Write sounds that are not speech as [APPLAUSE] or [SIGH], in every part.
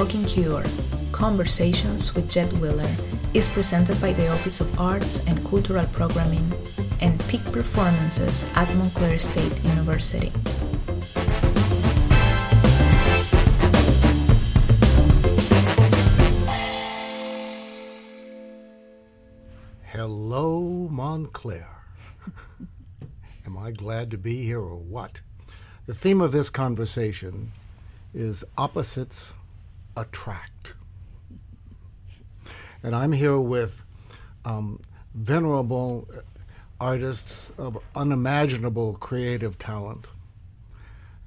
Talking Cure Conversations with Jed Wheeler is presented by the Office of Arts and Cultural Programming and Peak Performances at Montclair State University. Hello, Montclair. [LAUGHS] Am I glad to be here or what? The theme of this conversation is opposites attract. And I'm here with um, venerable artists of unimaginable creative talent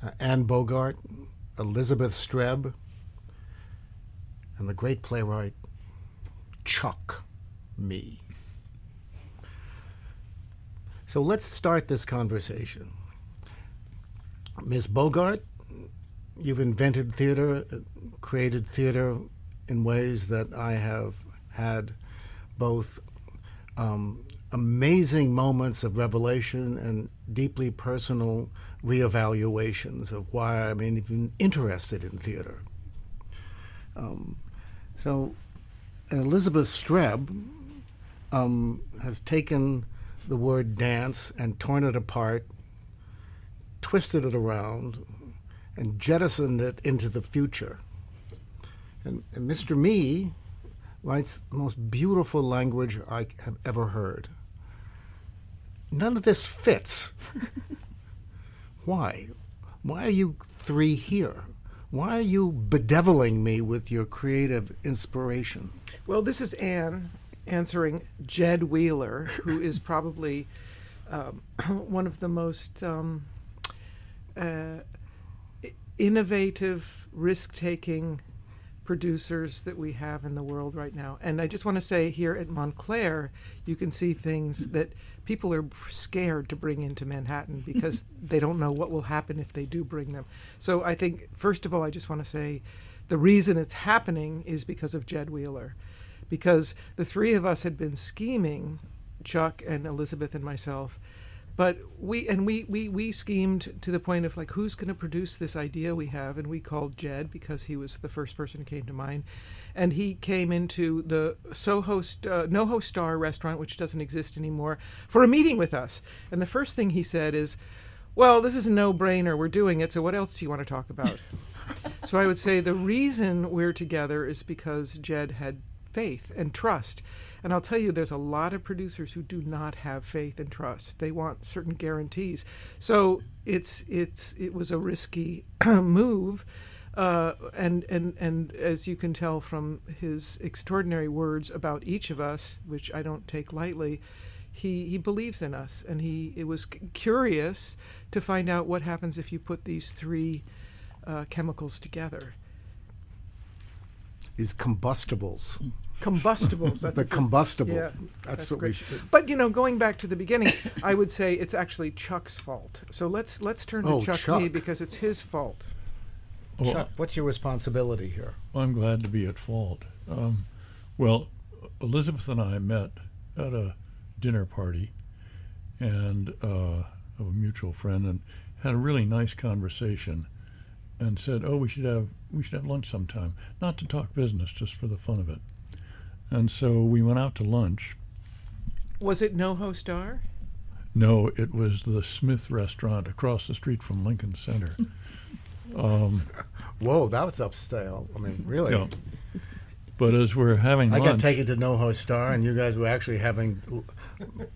uh, Anne Bogart, Elizabeth Streb, and the great playwright Chuck Mee. So let's start this conversation. Ms. Bogart, you've invented theater, created theater in ways that I have had both um, amazing moments of revelation and deeply personal reevaluations of why I'm even interested in theater. Um, so, Elizabeth Streb um, has taken the word dance and torn it apart, twisted it around, and jettisoned it into the future. And, and Mr. Mee writes the most beautiful language I have ever heard. None of this fits. [LAUGHS] Why? Why are you three here? Why are you bedeviling me with your creative inspiration? Well, this is Anne answering Jed Wheeler, who is probably um, [CLEARS THROAT] one of the most um, uh, innovative, risk taking producers that we have in the world right now. And I just want to say here at Montclair, you can see things that people are scared to bring into Manhattan [LAUGHS] because they don't know what will happen if they do bring them. So I think, first of all, I just want to say the reason it's happening is because of Jed Wheeler. Because the three of us had been scheming, Chuck and Elizabeth and myself, but we and we, we we schemed to the point of like who's going to produce this idea we have? And we called jed because he was the first person who came to mind. And he came into the soho uh, noho star restaurant which doesn't exist anymore for a meeting with us. And the first thing he said is well this is a no-brainer. We're doing it. So what else do you want to talk about? [LAUGHS] So i would say the reason we're together is because jed had faith and trust and I'll tell you, there's a lot of producers who do not have faith and trust. They want certain guarantees. So it's it's it was a risky [CLEARS THROAT] move. Uh, and and and as you can tell from his extraordinary words about each of us, which I don't take lightly, he he believes in us, and he it was c- curious to find out what happens if you put these three uh, chemicals together. These combustibles combustibles. [LAUGHS] That's the combustibles. Yeah, that's, that's, what great. we should. But you know, going back to the beginning, [COUGHS] I would say it's actually Chuck's fault. So let's let's turn to oh, Chuck, Chuck. Mee because it's his fault. Well, Chuck, what's your responsibility here? Well, I'm glad to be at fault. Um, well, Elizabeth and I met at a dinner party, and uh, of a mutual friend, and had a really nice conversation, and said, "Oh, we should have we should have lunch sometime, not to talk business, just for the fun of it." And so we went out to lunch. Was it NoHo Star? No, it was the Smith restaurant across the street from Lincoln Center. [LAUGHS] Um, Whoa, that was upscale. I mean, really. Yeah. But as we're having I lunch, got taken to NoHo Star, and you guys were actually having l-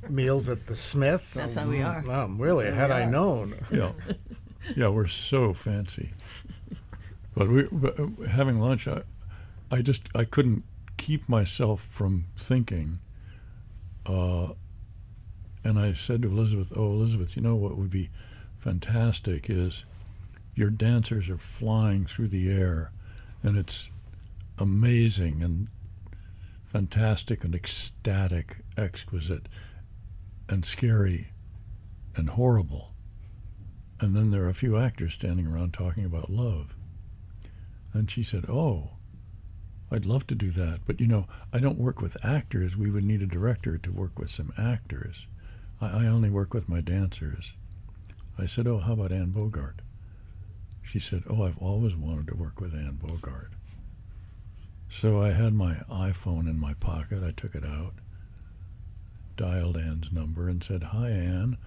meals at the Smith. That's how we are. Um, really, had how I known. yeah, yeah, we're so fancy. But we but, uh, having lunch, I, I just I couldn't keep myself from thinking. Uh, and I said to Elizabeth, "Oh, Elizabeth, you know what would be fantastic is your dancers are flying through the air, and it's amazing and fantastic and ecstatic, exquisite, and scary, and horrible. And then there are a few actors standing around talking about love." And she said, "Oh." I'd love to do that, but you know, I don't work with actors. We would need a director to work with some actors. I, I only work with my dancers. I said, Oh, how about Anne Bogart? She said, Oh, I've always wanted to work with Anne Bogart. So I had my iPhone in my pocket. I took it out, dialed Anne's number, and said, "Hi, Anne."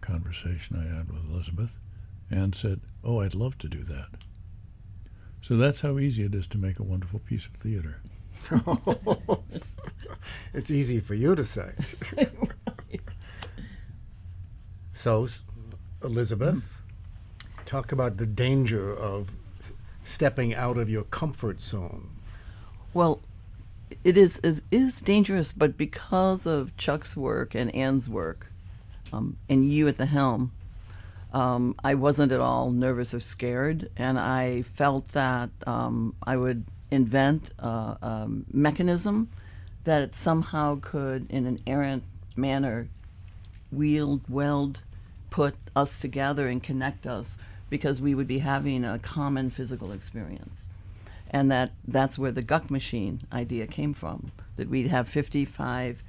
Conversation I had with Elizabeth. Anne said, "Oh, I'd love to do that." So that's how easy it is to make a wonderful piece of theater. [LAUGHS] it's easy for you to say. [LAUGHS] so, Elizabeth, talk about the danger of stepping out of your comfort zone. Well, it is is, is dangerous, but because of Chuck's work and Anne's work, um, and you at the helm, um, I wasn't at all nervous or scared, and I felt that um, I would invent a, mechanism that somehow could, in an errant manner, wield, weld, put us together and connect us because we would be having a common physical experience. And that, that's where the Guck machine idea came from, that we'd have 55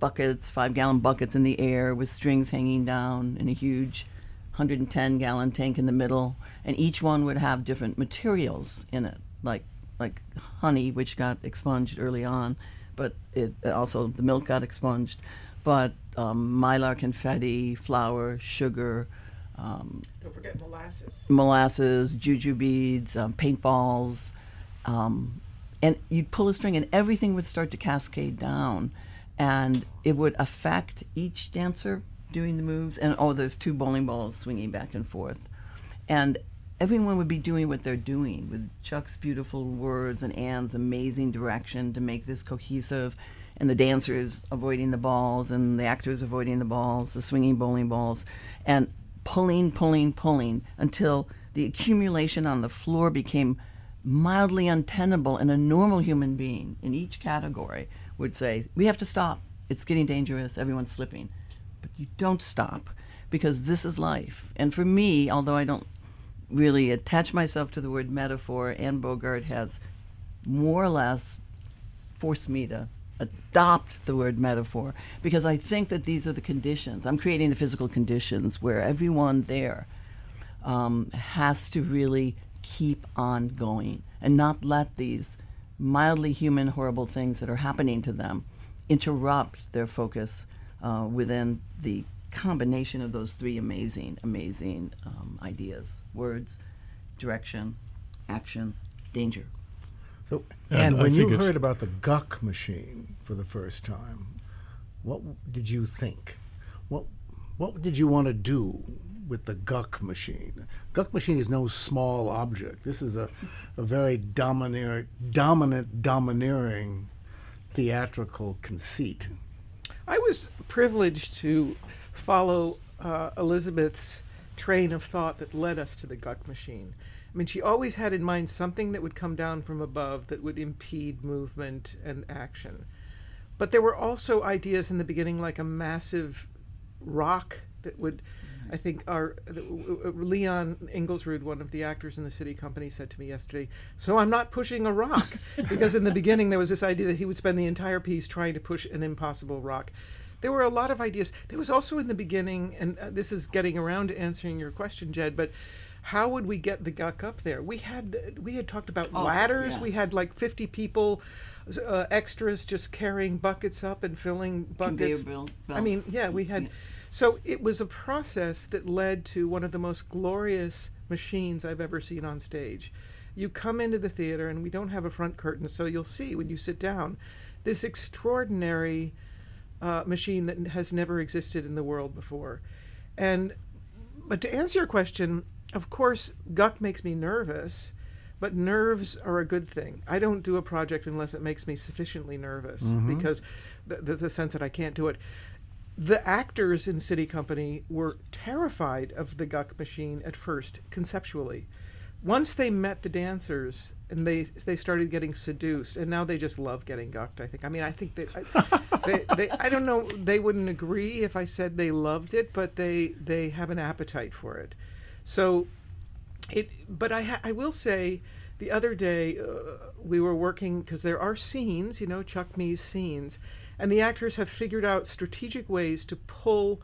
buckets, five gallon buckets in the air with strings hanging down in a huge 110 gallon tank in the middle, and each one would have different materials in it, like like honey, which got expunged early on, but it also the milk got expunged, but um, mylar confetti, flour, sugar. Um, Don't forget molasses. Molasses, juju beads, um, paintballs, um, and you'd pull a string, and everything would start to cascade down, and it would affect each dancer doing the moves, and oh, there's two bowling balls swinging back and forth, and everyone would be doing what they're doing with Chuck's beautiful words and Anne's amazing direction to make this cohesive, and the dancers avoiding the balls, and the actors avoiding the balls, the swinging bowling balls, and pulling, pulling, pulling until the accumulation on the floor became mildly untenable, and a normal human being in each category would say, We have to stop. It's getting dangerous. Everyone's slipping but you don't stop because this is life. And for me, although I don't really attach myself to the word metaphor, Anne Bogart has more or less forced me to adopt the word metaphor because I think that these are the conditions. I'm creating the physical conditions where everyone there um, has to really keep on going and not let these mildly human, horrible things that are happening to them interrupt their focus uh, within the combination of those three amazing, amazing um, ideas words, direction, action, danger. So, and, and when you heard about the Guck machine for the first time, what did you think? What what did you want to do with the Guck machine? Guck machine is no small object. This is a, a very domineer, dominant, domineering theatrical conceit. I was privileged to follow uh, Elizabeth's train of thought that led us to the Guck machine. I mean, she always had in mind something that would come down from above that would impede movement and action. But there were also ideas in the beginning, like a massive rock that would I think our uh, Leon Ingulsrud, one of the actors in the SITI Company, said to me yesterday, "So I'm not pushing a rock," [LAUGHS] because in the beginning there was this idea that he would spend the entire piece trying to push an impossible rock. There were a lot of ideas. There was also in the beginning, and uh, this is getting around to answering your question, Jed, but how would we get the guck up there? We had we had talked about oh, ladders. We had like 50 people, uh, extras just carrying buckets up and filling buckets. I mean, yeah, we had. Yeah so it was a process that led to one of the most glorious machines I've ever seen on stage. You come into the theater, and we don't have a front curtain, so you'll see when you sit down this extraordinary uh, machine that has never existed in the world before. And but to answer your question, of course, Guck makes me nervous, but nerves are a good thing. I don't do a project unless it makes me sufficiently nervous mm-hmm. because the, the, the sense that I can't do it the actors in SITI Company were terrified of the Guck machine at first, conceptually. Once they met the dancers and they they started getting seduced, and now they just love getting gucked. I think. I mean, I think they, I, [LAUGHS] they, they, I don't know. They wouldn't agree if I said they loved it, but they they have an appetite for it. So, it. But I ha- I will say, the other day uh, we were working because there are scenes, you know, Chuck Mee's scenes, and the actors have figured out strategic ways to pull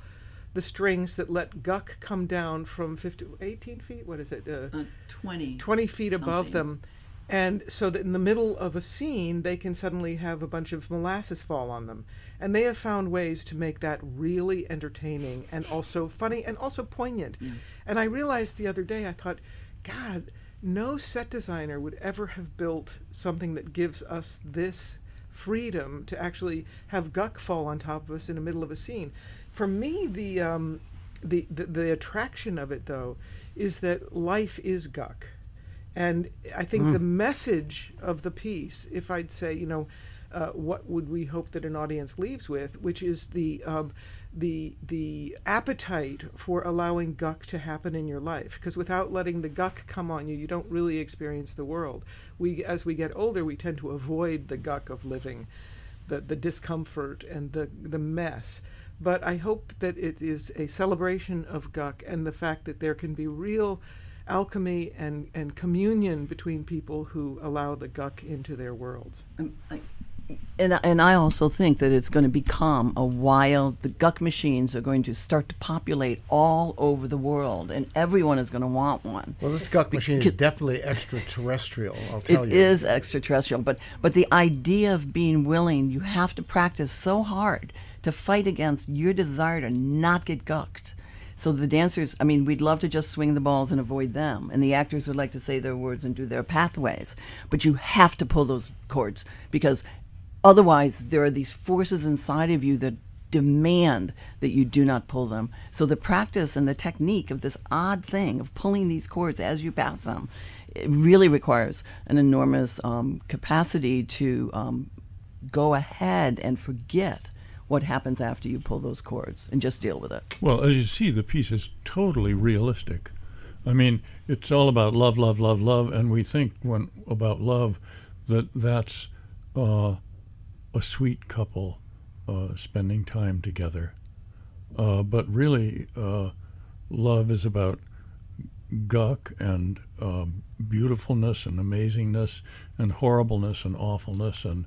the strings that let Guck come down from 50, 18 feet. What is it? Uh, uh, 20. 20 feet something. above them. And so that in the middle of a scene, they can suddenly have a bunch of molasses fall on them. And they have found ways to make that really entertaining and also funny and also poignant. And I realized the other day, I thought, God, no set designer would ever have built something that gives us this freedom to actually have Guck fall on top of us in the middle of a scene. For me, the um, the, the the attraction of it though is that life is Guck, and I think the message of the piece, if I'd say, you know, uh, what would we hope that an audience leaves with, which is the um, the the appetite for allowing guck to happen in your life. Because without letting the guck come on you you don't really experience the world. We as we get older we tend to avoid the guck of living the the discomfort and the the mess. But i hope that it is a celebration of guck and the fact that there can be real alchemy and and communion between people who allow the guck into their worlds. Um, and and I also think that it's going to become a wild. The Guck machines are going to start to populate all over the world, and everyone is going to want one. Well, this Guck machine is definitely extraterrestrial. I'll tell It you. is extraterrestrial, but but the idea of being willing, you have to practice so hard to fight against your desire to not get gucked. So the dancers, I mean, we'd love to just swing the balls and avoid them, and the actors would like to say their words and do their pathways, but you have to pull those cords because otherwise there are these forces inside of you that demand that you do not pull them. So the practice and the technique of this odd thing of pulling these cords as you pass them, it really requires an enormous um, capacity to um, go ahead and forget what happens after you pull those cords and just deal with it. Well, as you see, the piece is totally realistic. I mean, it's all about love, love, love, love, and we think when about love that that's uh, a sweet couple uh, spending time together. Uh, but really, uh, love is about guck and um, beautifulness and amazingness and horribleness and awfulness and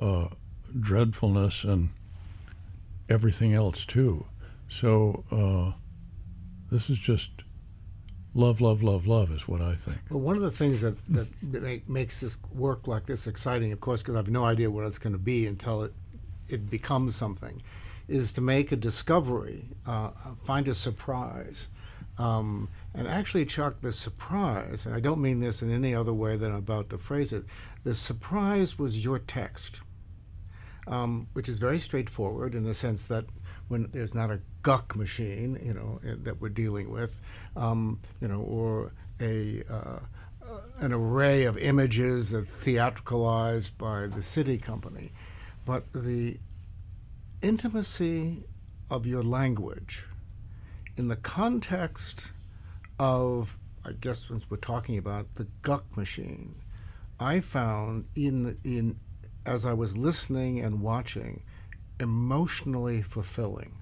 uh, dreadfulness and everything else too. So uh, this is just love, love, love, love is what I think. Well, one of the things that, that, make, makes this work like this exciting, of course, because I have no idea what it's going to be until it, it becomes something, is to make a discovery, uh, find a surprise. Um, and actually, Chuck, the surprise, and I don't mean this in any other way than I'm about to phrase it, the surprise was your text, um, which is very straightforward in the sense that when there's not a guck machine, you know, eh, that we're dealing with, um, you know, or a uh, an array of images that theatricalized by the SITI Company, but the intimacy of your language in the context of, I guess, since we're talking about the guck machine, I found in in as I was listening and watching, emotionally fulfilling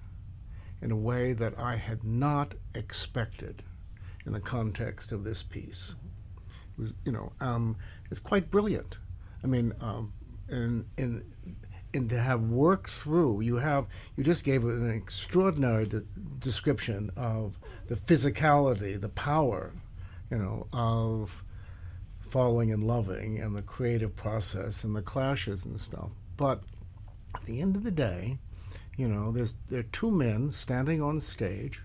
in a way that I had not expected in the context of this piece. It was, you know, um, it's quite brilliant. I mean, um, and and and to have worked through, you have you just gave an extraordinary de- description of the physicality, the power, you know, of falling and loving and the creative process and the clashes and stuff. But at the end of the day, you know, there's there are two men standing on stage,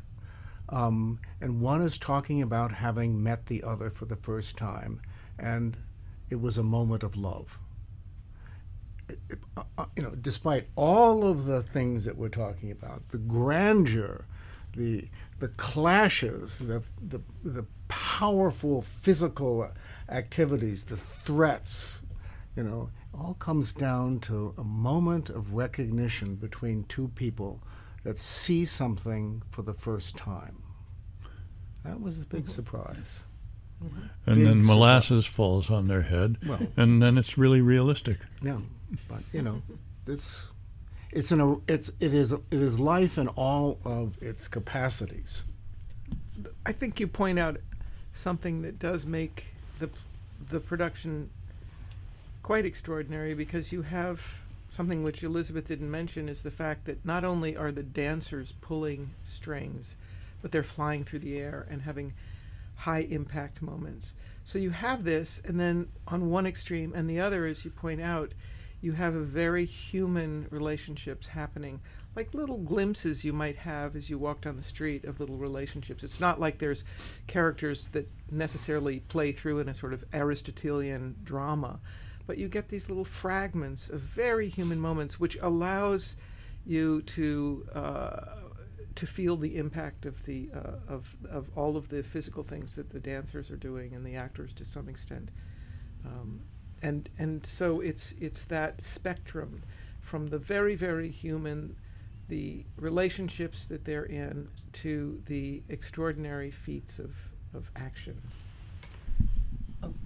um, and one is talking about having met the other for the first time, and it was a moment of love. Uh, uh, you know, despite all of the things that we're talking about, the grandeur, the the clashes, the the, the powerful physical activities, the threats, you know, all comes down to a moment of recognition between two people that see something for the first time. That was a big mm-hmm. surprise. Mm-hmm. And Big then surprise. molasses falls on their head, Well- and then it's really realistic. Yeah, but you know, it's it's an it's it is it is life in all of its capacities. I think you point out something that does make the the production quite extraordinary because you have something which Elizabeth didn't mention is the fact that not only are the dancers pulling strings, but they're flying through the air and having high impact moments. So you have this, and then on one extreme, and the other, as you point out, you have a very human relationships happening, like little glimpses you might have as you walk down the street of little relationships. It's not like there's characters that necessarily play through in a sort of Aristotelian drama, but you get these little fragments of very human moments, which allows you to uh, to feel the impact of the uh, of of all of the physical things that the dancers are doing and the actors to some extent. Um, and and so it's it's that spectrum from the very very human the relationships that they're in to the extraordinary feats of, of action.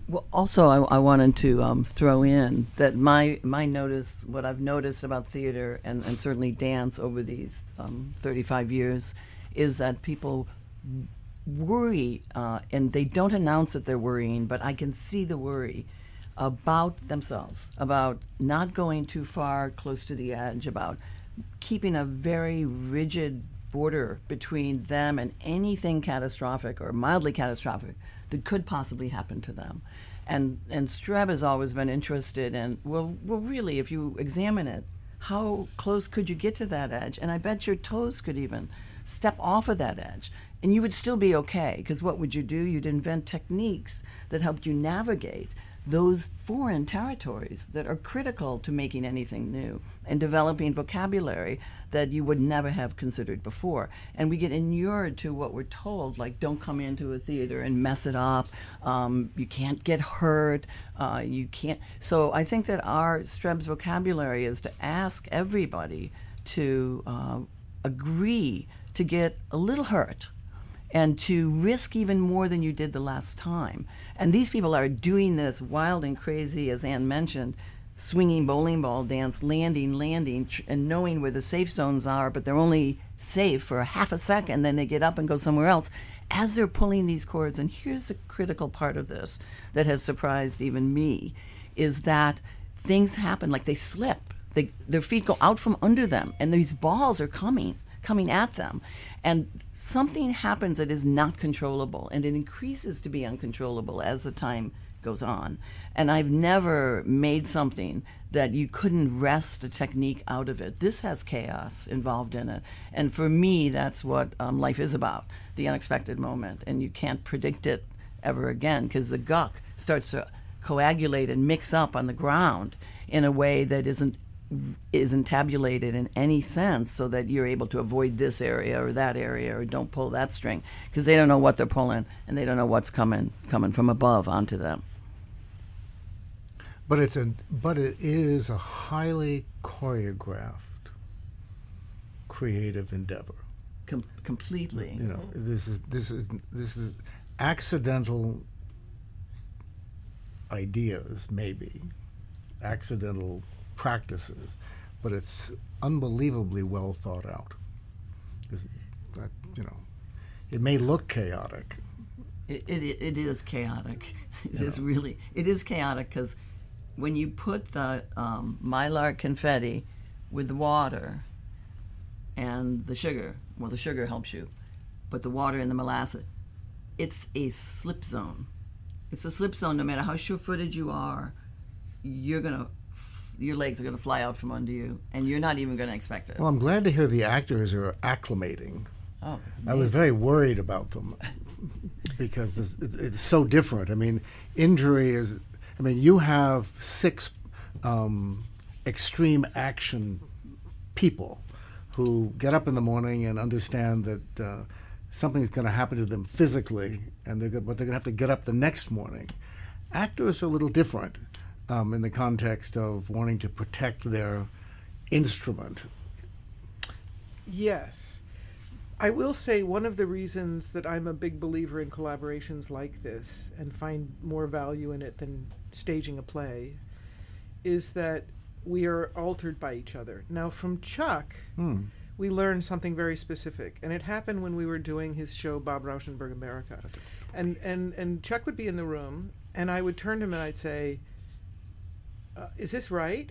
Well, also, I, I wanted to um, throw in that my my notice, what I've noticed about theater and, and certainly dance over these um, 35 years, is that people worry, uh, and they don't announce that they're worrying, but I can see the worry about themselves, about not going too far close to the edge, about keeping a very rigid border between them and anything catastrophic or mildly catastrophic that could possibly happen to them. And and Streb has always been interested in well well really if you examine it, how close could you get to that edge? And I bet your toes could even step off of that edge. And you would still be okay, because what would you do? You'd invent techniques that helped you navigate those foreign territories that are critical to making anything new and developing vocabulary that you would never have considered before. And we get inured to what we're told, like don't come into a theater and mess it up. Um, you can't get hurt. Uh, you can't. So I think that our Streb's vocabulary is to ask everybody to uh, agree to get a little hurt and to risk even more than you did the last time. And these people are doing this wild and crazy, as Anne mentioned, swinging bowling ball dance, landing, landing, and knowing where the safe zones are, but they're only safe for half a second, then they get up and go somewhere else as they're pulling these cords. And here's the critical part of this that has surprised even me is that things happen like they slip. They, their feet go out from under them, and these balls are coming coming at them. And something happens that is not controllable, and it increases to be uncontrollable as the time goes on. And I've never made something that you couldn't wrest a technique out of it. This has chaos involved in it. And for me, that's what um, life is about the unexpected moment. And you can't predict it ever again because the guck starts to coagulate and mix up on the ground in a way that isn't isn't tabulated in any sense so that you're able to avoid this area or that area or don't pull that string because they don't know what they're pulling and they don't know what's coming coming from above onto them But it's a but it is a highly choreographed, creative endeavor. Com- completely You know, mm-hmm. this is this is this is accidental ideas, maybe accidental practices, but it's unbelievably well thought out. that, you know, it may look chaotic. It, it, it is chaotic. [LAUGHS] It is Yeah. really it is chaotic because when you put the um, mylar confetti with the water and the sugar, well, the sugar helps you, but the water and the molasses, it's a slip zone. It's a slip zone. No matter how sure-footed you are, you're gonna your legs are gonna fly out from under you, and you're not even gonna expect it. Well, I'm glad to hear the actors are acclimating. oh, I was very worried about them because this, it's so different. I mean, injury is. I mean, you have six um, extreme action people who get up in the morning and understand that uh, something's going to happen to them physically, and they're but they're going to have to get up the next morning. Actors are a little different um, in the context of wanting to protect their instrument. Yes. I will say one of the reasons that I'm a big believer in collaborations like this and find more value in it than staging a play is that we are altered by each other. Now, from Chuck, Hmm. we learned something very specific, and it happened when we were doing his show Bob Rauschenberg America. And, and, and Chuck would be in the room, and I would turn to him and I'd say, uh, Is this right?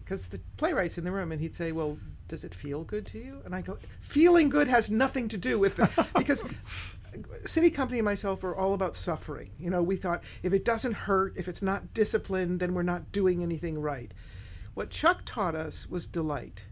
Because the playwright's in the room, and he'd say, Well, does it feel good to you? And I go, Feeling good has nothing to do with it. [LAUGHS] because SITI Company and myself are all about suffering. You know, we thought if it doesn't hurt, if it's not disciplined, then we're not doing anything right. What Chuck taught us was delight.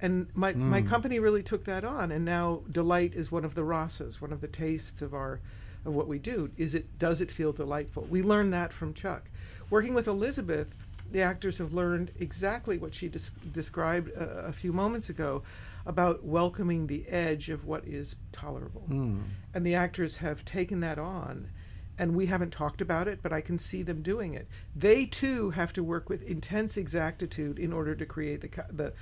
And my, my hmm. company really took that on, and now delight is one of the rasas, one of the tastes of our of what we do. Is it does it feel delightful? We learned that from Chuck. Working with Elizabeth, the actors have learned exactly what she des- described a, a few moments ago about welcoming the edge of what is tolerable. Hmm. And the actors have taken that on. And we haven't talked about it, but I can see them doing it. They too have to work with intense exactitude in order to create the the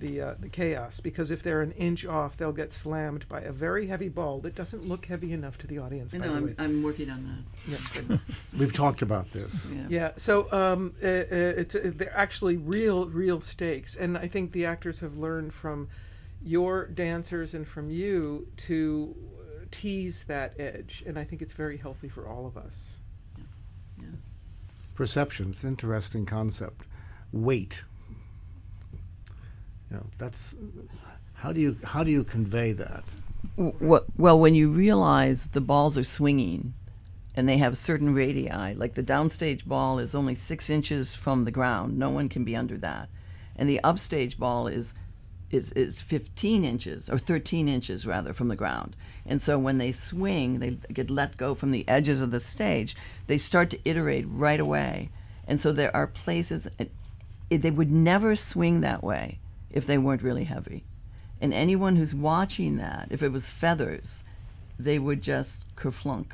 the, uh, the chaos. Because if they're an inch off, they'll get slammed by a very heavy ball that doesn't look heavy enough to the audience. I by know, the I'm, way. I'm working on Yeah. [LAUGHS] [LAUGHS] We've talked about this. Yeah. Yeah, so um, uh, uh, it's, uh, they're actually real, real stakes, and I think the actors have learned from your dancers and from you to uh, tease that edge, and I think it's very healthy for all of us. Perception's an interesting concept. Weight. You know, that's how do you how do you convey that? Well, when you realize the balls are swinging and they have certain radii, like the downstage ball is only six inches from the ground, no one can be under that. And the upstage ball is, is, is 15 inches, or 13 inches rather, from the ground. And so when they swing, they get let go from the edges of the stage, they start to iterate right away. And so there are places, they would never swing that way if they weren't really heavy. And anyone who's watching that, if it was feathers, they would just kerflunk.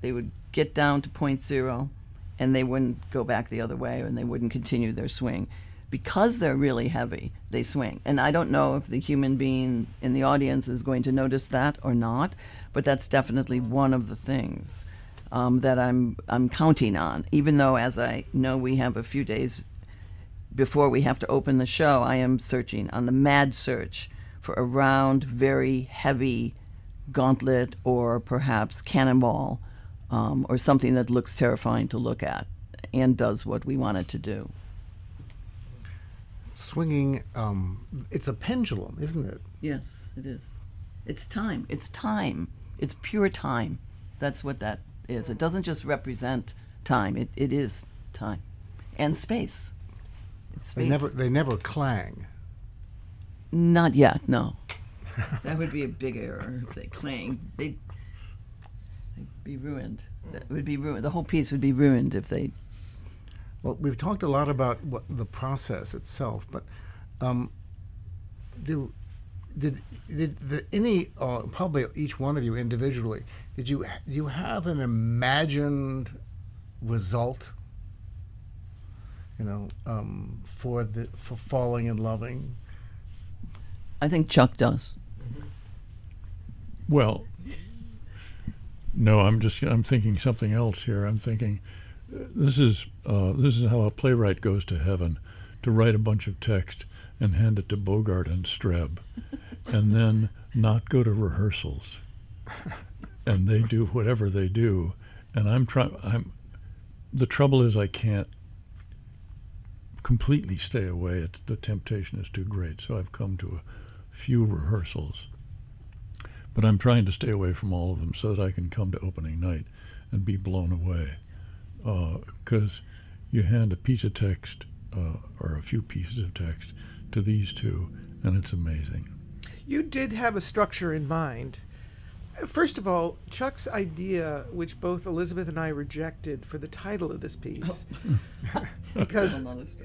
They would get down to point zero and they wouldn't go back the other way and they wouldn't continue their swing. Because they're really heavy, they swing. And I don't know if the human being in the audience is going to notice that or not, but that's definitely one of the things um, that I'm, I'm counting on. Even though, as I know, we have a few days before we have to open the show, I am searching on the mad search for a round, very heavy gauntlet or perhaps cannonball um, or something that looks terrifying to look at and does what we want it to do. Swinging, um, it's a pendulum, isn't it? Yes, it is. It's time. It's time. It's pure time. That's what that is. It doesn't just represent time, it, it is time and space. It's space. They never they never clang. Not yet, no. [LAUGHS] that would be a big error if they clanged. They'd, they'd be ruined. That would be ruined. The whole piece would be ruined if they. Well, we've talked a lot about what the process itself, but um, do, did did the, any uh, probably each one of you individually did you do you have an imagined result? You know, um, for the for falling and loving. I think Chuck does. Well, no, I'm just I'm thinking something else here. I'm thinking uh, this is uh, this is how a playwright goes to heaven to write a bunch of text and hand it to Bogart and Streb, [LAUGHS] and then not go to rehearsals, and they do whatever they do, and I'm trying. I'm the trouble is I can't completely stay away. It, the temptation is too great, so I've come to a few rehearsals but I'm trying to stay away from all of them so that I can come to opening night and be blown away. Because you hand a piece of text uh, or a few pieces of text to these two, and it's amazing. You did have a structure in mind. First of all, Chuck's idea, which both Elizabeth and I rejected for the title of this piece, [LAUGHS] because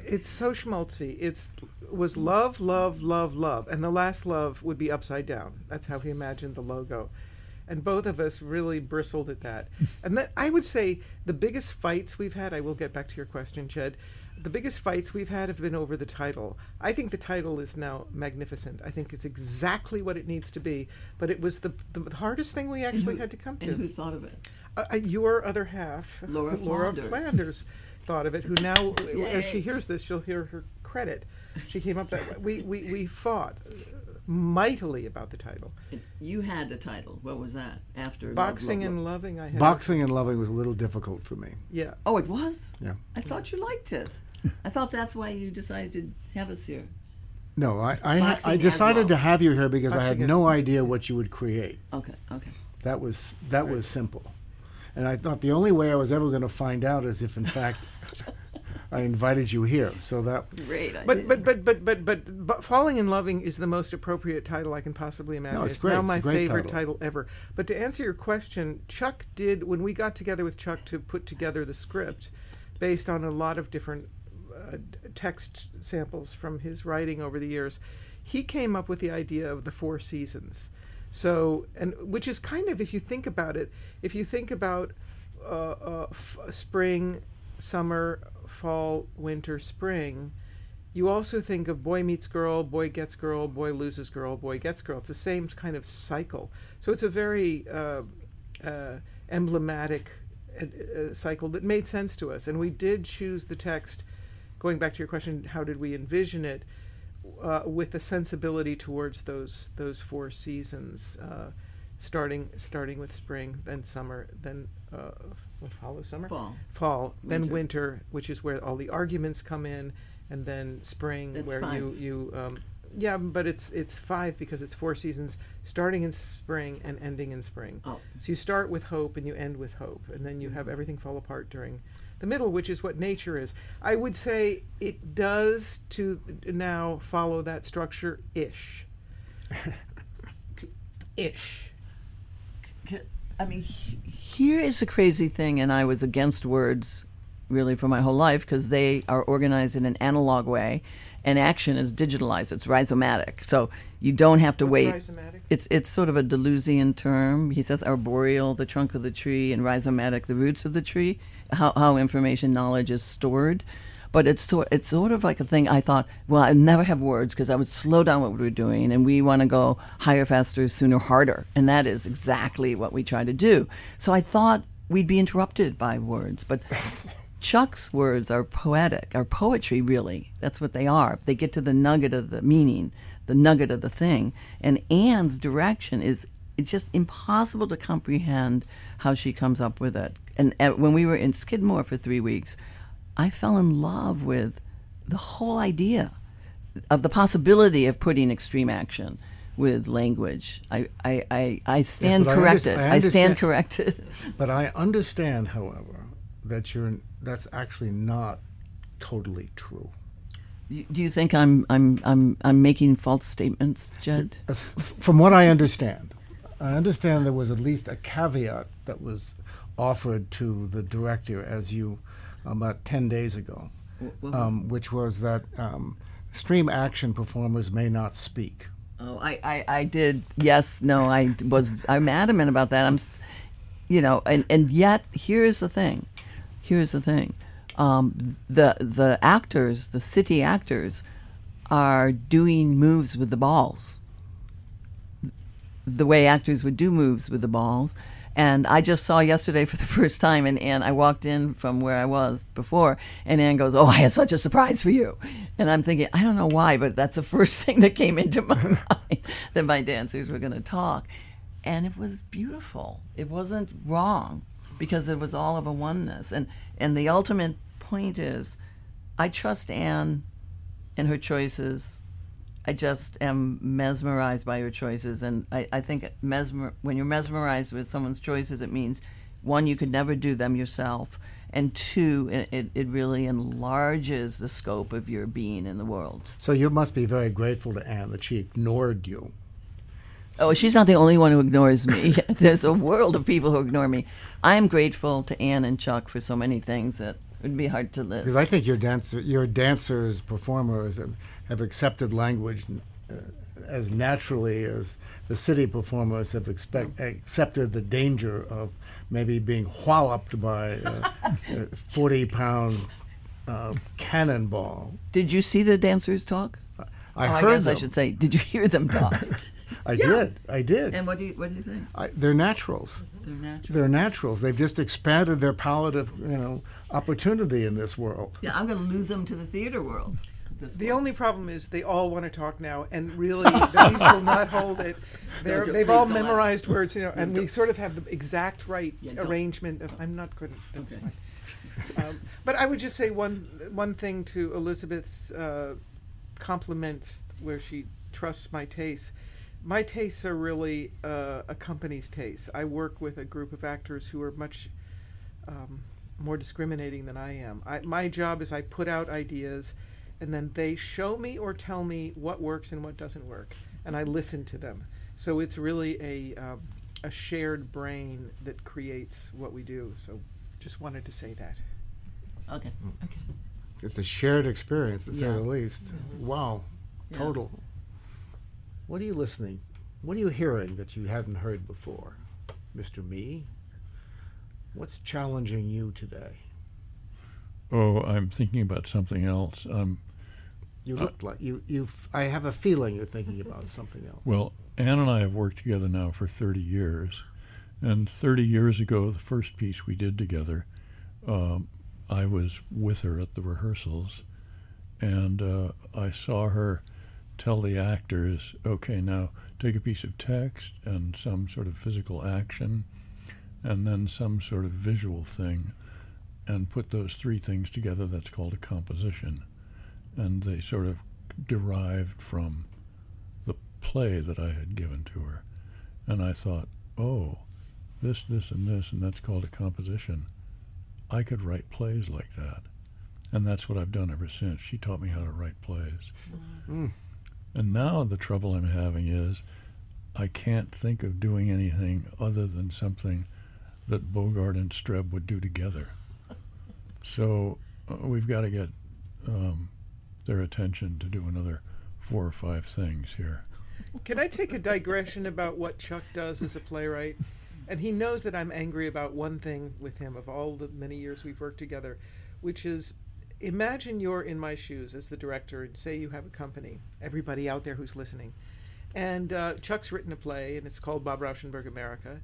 it's so schmaltzy. It's was love, love, love, love, and the last love would be upside down. That's how he imagined the logo, and both of us really bristled at that. [LAUGHS] and that I would say the biggest fights we've had. I will get back to your question, Jed. The biggest fights we've had have been over the title. I think the title is now magnificent. I think it's exactly what it needs to be. But it was the the hardest thing we actually had to come And who to. thought of it? Uh, uh, your other half, [LAUGHS] Laura Laura Flanders. Flanders, thought of it. Who now, as she hears this, she'll hear her credit. She came up that way. [LAUGHS] We we we fought mightily about the title. You had a title. What was that? After Love, Boxing Love, and loving. I had Boxing and loving was a little difficult for me. Yeah. Oh, it was. Yeah. I thought you liked it. I thought that's why you decided to have us here. No, I I, I decided well. to have you here because I had Boxing as- no idea what you would create. Okay. Okay. That was that was simple, and I thought the only way I was ever going to find out is if, in fact, I invited you here. So that Great. But but but but but but but falling in loving is the most appropriate title I can possibly imagine. No, it's great. now It's a my great favorite title. title. ever. But to answer your question, Chuck did when we got together with Chuck to put together the script, based on a lot of different d- text samples from his writing over the years, he came up with the idea of the four seasons. So and which is kind of if you think about it, if you think about uh, uh, f- spring, summer, fall, winter, spring, you also think of boy meets girl, boy gets girl, boy loses girl, boy gets girl. It's the same kind of cycle. So it's a very uh, uh, emblematic uh, uh, cycle that made sense to us. And we did choose the text, going back to your question, how did we envision it? Uh, with a sensibility towards those those four seasons, uh, starting starting with spring, then summer, then uh, what follows summer? Fall. Fall, then Winter. winter, which is where all the arguments come in, and then spring, That's where five. you you um, yeah, but it's it's five because it's four seasons, starting in spring and ending in spring. Oh. So you start with hope and you end with hope, and then you have everything fall apart during the middle, which is what nature is. I would say it does to now follow that structure ish. [LAUGHS] ish. I mean, here is the crazy thing, and I was against words really for my whole life because they are organized in an analog way, and action is digitalized. It's rhizomatic, so you don't have to What's wait. rhizomatic? It's it's sort of a Deleuzian term. He says arboreal, the trunk of the tree, and rhizomatic, the roots of the tree. How how information knowledge is stored. But it's sort it's sort of like a thing. I thought, well, I'd never have words because I would slow down what we were doing, and we want to go higher, faster, sooner, harder, and that is exactly what we try to do. So I thought we'd be interrupted by words, but [LAUGHS] Chuck's words are poetic, are poetry, really. That's what they are. They get to the nugget of the meaning, the nugget of the thing. And Anne's direction is it's just impossible to comprehend how she comes up with it. And uh, when we were in Skidmore for three weeks, I fell in love with the whole idea of the possibility of putting extreme action with language. I, I, I, I stand I underst- corrected. I I, stand understand- corrected. [LAUGHS] But I understand, however, that you're that's actually not totally true. Do you think I'm I'm I'm I'm making false statements, Jed? From what I understand, I understand there was at least a caveat that was offered to the director as you about ten days ago, um, which was that um, stream action performers may not speak. Oh, I, I, I did. Yes, no, I was. I'm adamant about that. I'm, you know, and and yet here's the thing. Here's the thing. Um, the the actors, the SITI actors, are doing moves with the balls. The way actors would do moves with the balls. And I just saw yesterday for the [LAUGHS] first time, and, and I walked in from where I was before, and Anne goes, Oh, I have such a surprise for you. And I'm thinking, I don't know why, but that's the [LAUGHS] first thing that came into my [LAUGHS] mind that my dancers were going to talk. And it was beautiful. It wasn't wrong because it was all of a oneness. And, and the ultimate point is I trust Anne and her choices. I just am mesmerized by your choices, and I, I think mesmer when you're mesmerized with someone's choices, it means one you could never do them yourself, and two it, it, really enlarges the scope of your being in the world. So you must be very grateful to Anne that she ignored you. Oh, she's not the only one who ignores me. [LAUGHS] There's a world of people who ignore me. I am grateful to Anne and Chuck for so many things that would be hard to list. Because I think your dancer, your dancers, performers have, have accepted language uh, as naturally as the SITI performers have expect, accepted the danger of maybe being walloped by a, a [LAUGHS] forty-pound uh, cannonball. Did you see the dancers talk? I oh, heard I guess them. I should say, did you hear them talk? [LAUGHS] I did. I did. and what do you what do you think? I, they're naturals. They're natural. They're naturals. They've just expanded their palette of you know opportunity in this world. Yeah, I'm going to lose them to the theater world. At this The point. only problem is they all want to talk now, and really, [LAUGHS] the piece will not hold it. They're, don't- they've all memorized words, you know, and we sort of have the exact right Yeah, arrangement of. I'm not good. That's Okay. fine. [LAUGHS] Um, but I would just say one one thing to Elizabeth's uh, compliment, where she trusts my taste. my tastes are really uh, a company's tastes. I work with a group of actors who are much um, more discriminating than I am. I, my job is I put out ideas, and then they show me or tell me what works and what doesn't work, and I listen to them. So it's really a um, a shared brain that creates what we do. So just wanted to say that. Okay. Okay. It's a shared experience, to say the least. Wow, Yeah. total. What are you listening? What are you hearing that you hadn't heard before, Mr. Mee? What's challenging you today? Oh, I'm thinking about something else. Um, You Uh, like you. You. I have a feeling you're thinking about something else. well, Anne and I have worked together now for 30 years. And 30 years ago, the first piece we did together, um, I was with her at the rehearsals. And uh, I saw her tell the actors, okay, now take a piece of text and some sort of physical action and then some sort of visual thing and put those three things together. That's called a composition. And they sort of derived from the play that I had given to her. And I thought, oh, this, this, and this, and that's called a composition. I could write plays like that. And that's what I've done ever since. She taught me how to write plays. Mm. And now the trouble I'm having is I can't think of doing anything other than something that Bogart and Streb would do together. So uh, we've got to get um, their attention to do another four or five things here. Can I take a digression about what Chuck does as a playwright? And he knows that I'm angry about one thing with him of all the many years we've worked together, which is imagine you're in my shoes as the director and say you have a company, everybody out there who's listening. And uh, Chuck's written a play and it's called Bob Rauschenberg America.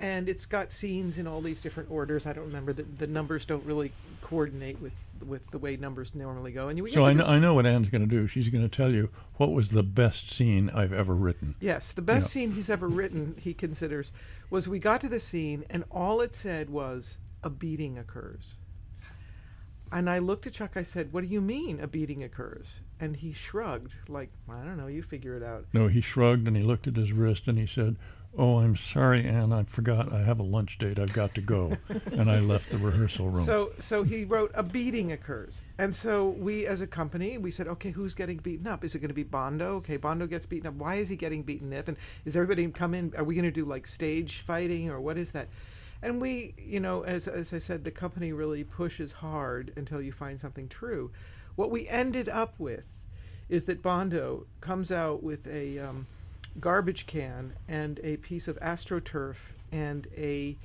And it's got scenes in all these different orders. I don't remember the, the numbers don't really coordinate with with the way numbers normally go. And you So I know, I know what Anne's going to do. She's going to tell you what was the best scene I've ever written. Yes, the best Yeah. scene he's ever written, he considers, was we got to the scene and all it said was a beating occurs. And I looked at Chuck, I said, What do you mean a beating occurs? And he shrugged, like, I don't know, you figure it out. No, he shrugged and he looked at his wrist and he said, "Oh, I'm sorry, Anne. I forgot. I have a lunch date. I've got to go." [LAUGHS] and I left the rehearsal room. So, so he wrote a beating occurs, and so we, as a company, we said, okay, who's getting beaten up? Is it going to be Bondo? Okay, Bondo gets beaten up. Why is he getting beaten up? And is everybody come in? Are we going to do like stage fighting or what is that? And we, you know, as as I said, the company really pushes hard until you find something true. What we ended up with is that Bondo comes out with a um, garbage can and a piece of astroturf and a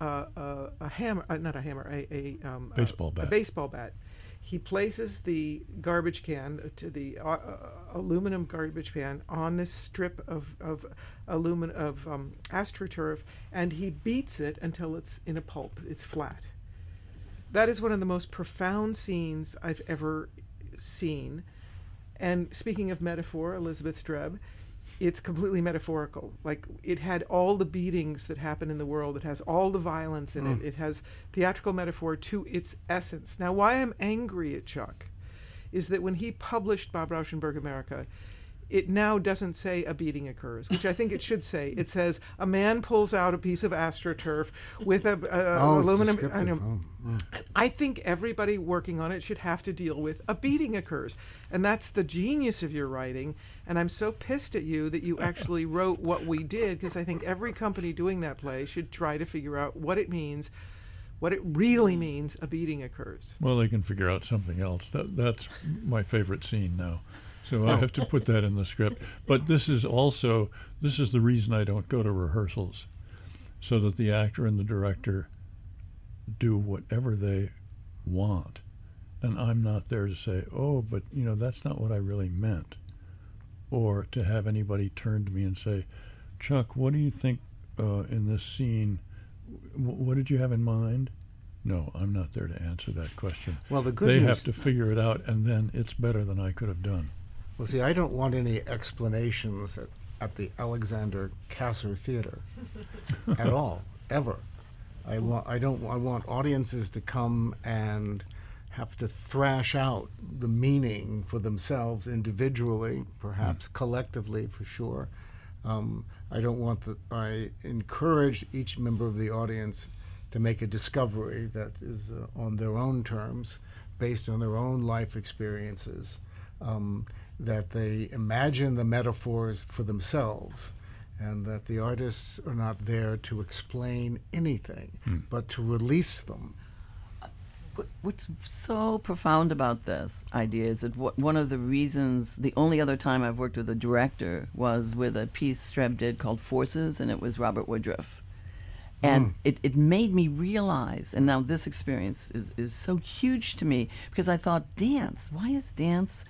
uh, uh, a hammer, uh, not a hammer, a, a, um, a- Baseball a, bat. baseball bat. He places the garbage can to the uh, uh, aluminum garbage can on this strip of of aluminum of um, astroturf, and he beats it until it's in a pulp. It's flat. That is one of the most profound scenes I've ever seen. And speaking of metaphor, Elizabeth Streb, it's completely metaphorical. Like it had all the beatings that happen in the world. It has all the violence in it. Mm. It has theatrical metaphor to its essence. Now, why I'm angry at Chuck is that when he published Bob Rauschenberg America, it now doesn't say a beating occurs, which I think it should say. It [LAUGHS] says a man pulls out a piece of astroturf with a, a Oh, it's aluminum. descriptive. I Oh. I think everybody working on it should have to deal with a beating occurs. And that's the genius of your writing. And I'm so pissed at you that you [LAUGHS] actually wrote what we did because I think every company doing that play should try to figure out what it means, what it really means a beating occurs. well, they can figure out something else. That that's my favorite scene now. So I have to put that in the script. But this is also this is the reason I don't go to rehearsals, so that the actor and the director do whatever they want, and I'm not there to say, "Oh, but you know that's not what I really meant," or to have anybody turn to me and say, "Chuck, what do you think uh, in this scene? W- what did you have in mind?" No, I'm not there to answer that question. Well, the good they news. have to figure it out, and then it's better than I could have done. Well, see, I don't want any explanations at, at the Alexander Kasser Theater [LAUGHS] at all, ever. I want. I don't. I want audiences to come and have to thrash out the meaning for themselves individually, perhaps collectively, for sure. Um, I don't want the. I encourage each member of the audience to make a discovery that is uh, on their own terms, based on their own life experiences. Um, that they imagine the metaphors for themselves, and that the artists are not there to explain anything, hmm. but to release them. What's so profound about this idea is that what, one of the reasons, the only other time I've worked with a director was with a piece Streb did called Forces, and it was Robert Woodruff. And hmm. it, it made me realize, and now this experience is, is so huge to me because I thought, dance, why is dance,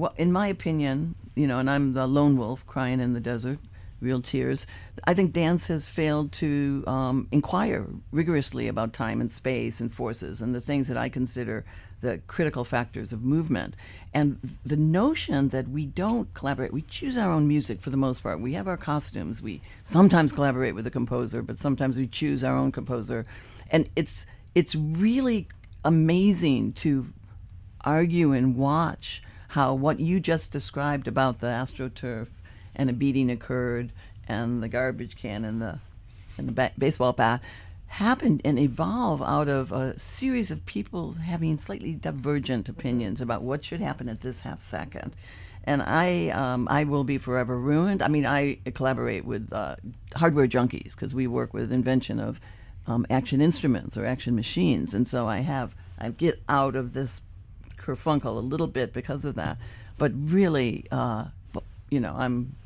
well, in my opinion, you know, and I'm the lone wolf crying in the desert, real tears. I think dance has failed to um, inquire rigorously about time and space and forces and the things that I consider the critical factors of movement. And the notion that we don't collaborate, we choose our own music for the most part. We have our costumes. We sometimes collaborate with a composer, but sometimes we choose our own composer. And it's it's really amazing to argue and watch how what you just described about the astroturf and a beating occurred and the garbage can and the and the ba- baseball bat happened and evolve out of a series of people having slightly divergent opinions about what should happen at this half second. And I, um, I will be forever ruined. I mean, I collaborate with uh, hardware junkies because we work with invention of um, action instruments or action machines, and so I have I get out of this kerfunkel a little bit because of that. But really, uh, you know, I'm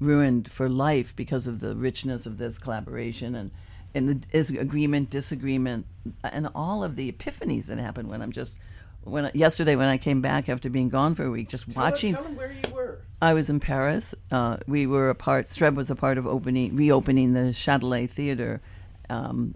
ruined for life because of the richness of this collaboration and and the is agreement, disagreement, and all of the epiphanies that happen when I'm just when yesterday when I came back after being gone for a week, just watching. Tell them where you were. I was in Paris. Uh, we were a part. Streb was a part of opening, reopening the Châtelet Theater. Um,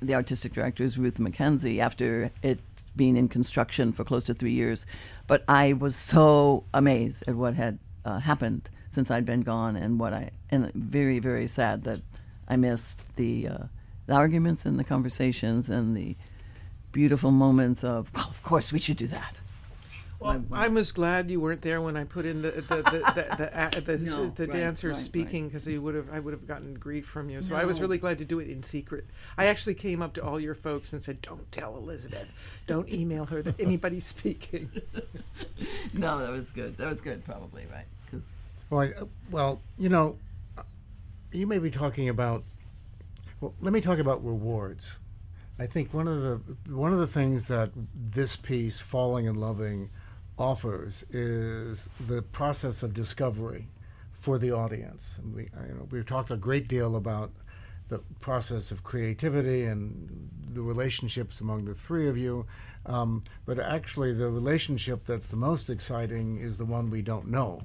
the artistic director is Ruth Mackenzie after it being in construction for close to three years. But I was so amazed at what had uh, happened since I'd been gone, and what I and very very sad that I missed the uh, the arguments and the conversations and the beautiful moments of. Well, of course we should do that. Well, I was glad you weren't there when I put in the the the the, the, the, the, [LAUGHS] No, the right, dancers right, speaking because you would have I would have gotten grief from you. So I was really glad to do it in secret. I actually came up to all your folks and said, "Don't tell Elizabeth. Don't email her that anybody's speaking." [LAUGHS] No, that was good. That was good, probably right because. Well, I, well, you know, you may be talking about. Well, let me talk about rewards. I think one of the one of the things that this piece, "Falling and Loving," offers is the process of discovery for the audience. And we, you know, we've talked a great deal about the process of creativity and the relationships among the three of you. Um, but actually, the relationship that's the most exciting is the one we don't know,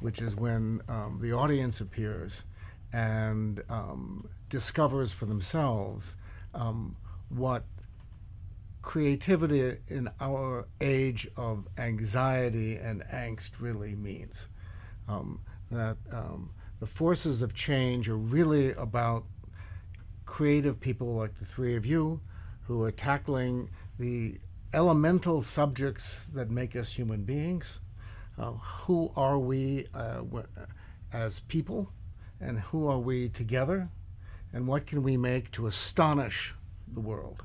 which is when um, the audience appears and um, discovers for themselves um, what creativity in our age of anxiety and angst really means. Um, that um, the forces of change are really about creative people like the three of you who are tackling the elemental subjects that make us human beings. Uh, who are we uh, as people, and who are we together, and what can we make to astonish the world?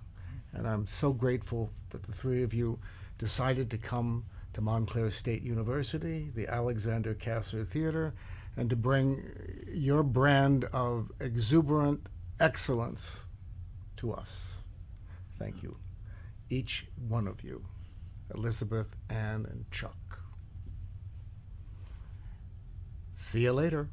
And I'm so grateful that the three of you decided to come to Montclair State University, the Alexander Kasser Theater, and to bring your brand of exuberant excellence to us. Thank you, each one of you, Elizabeth, Anne, and Chuck. See you later.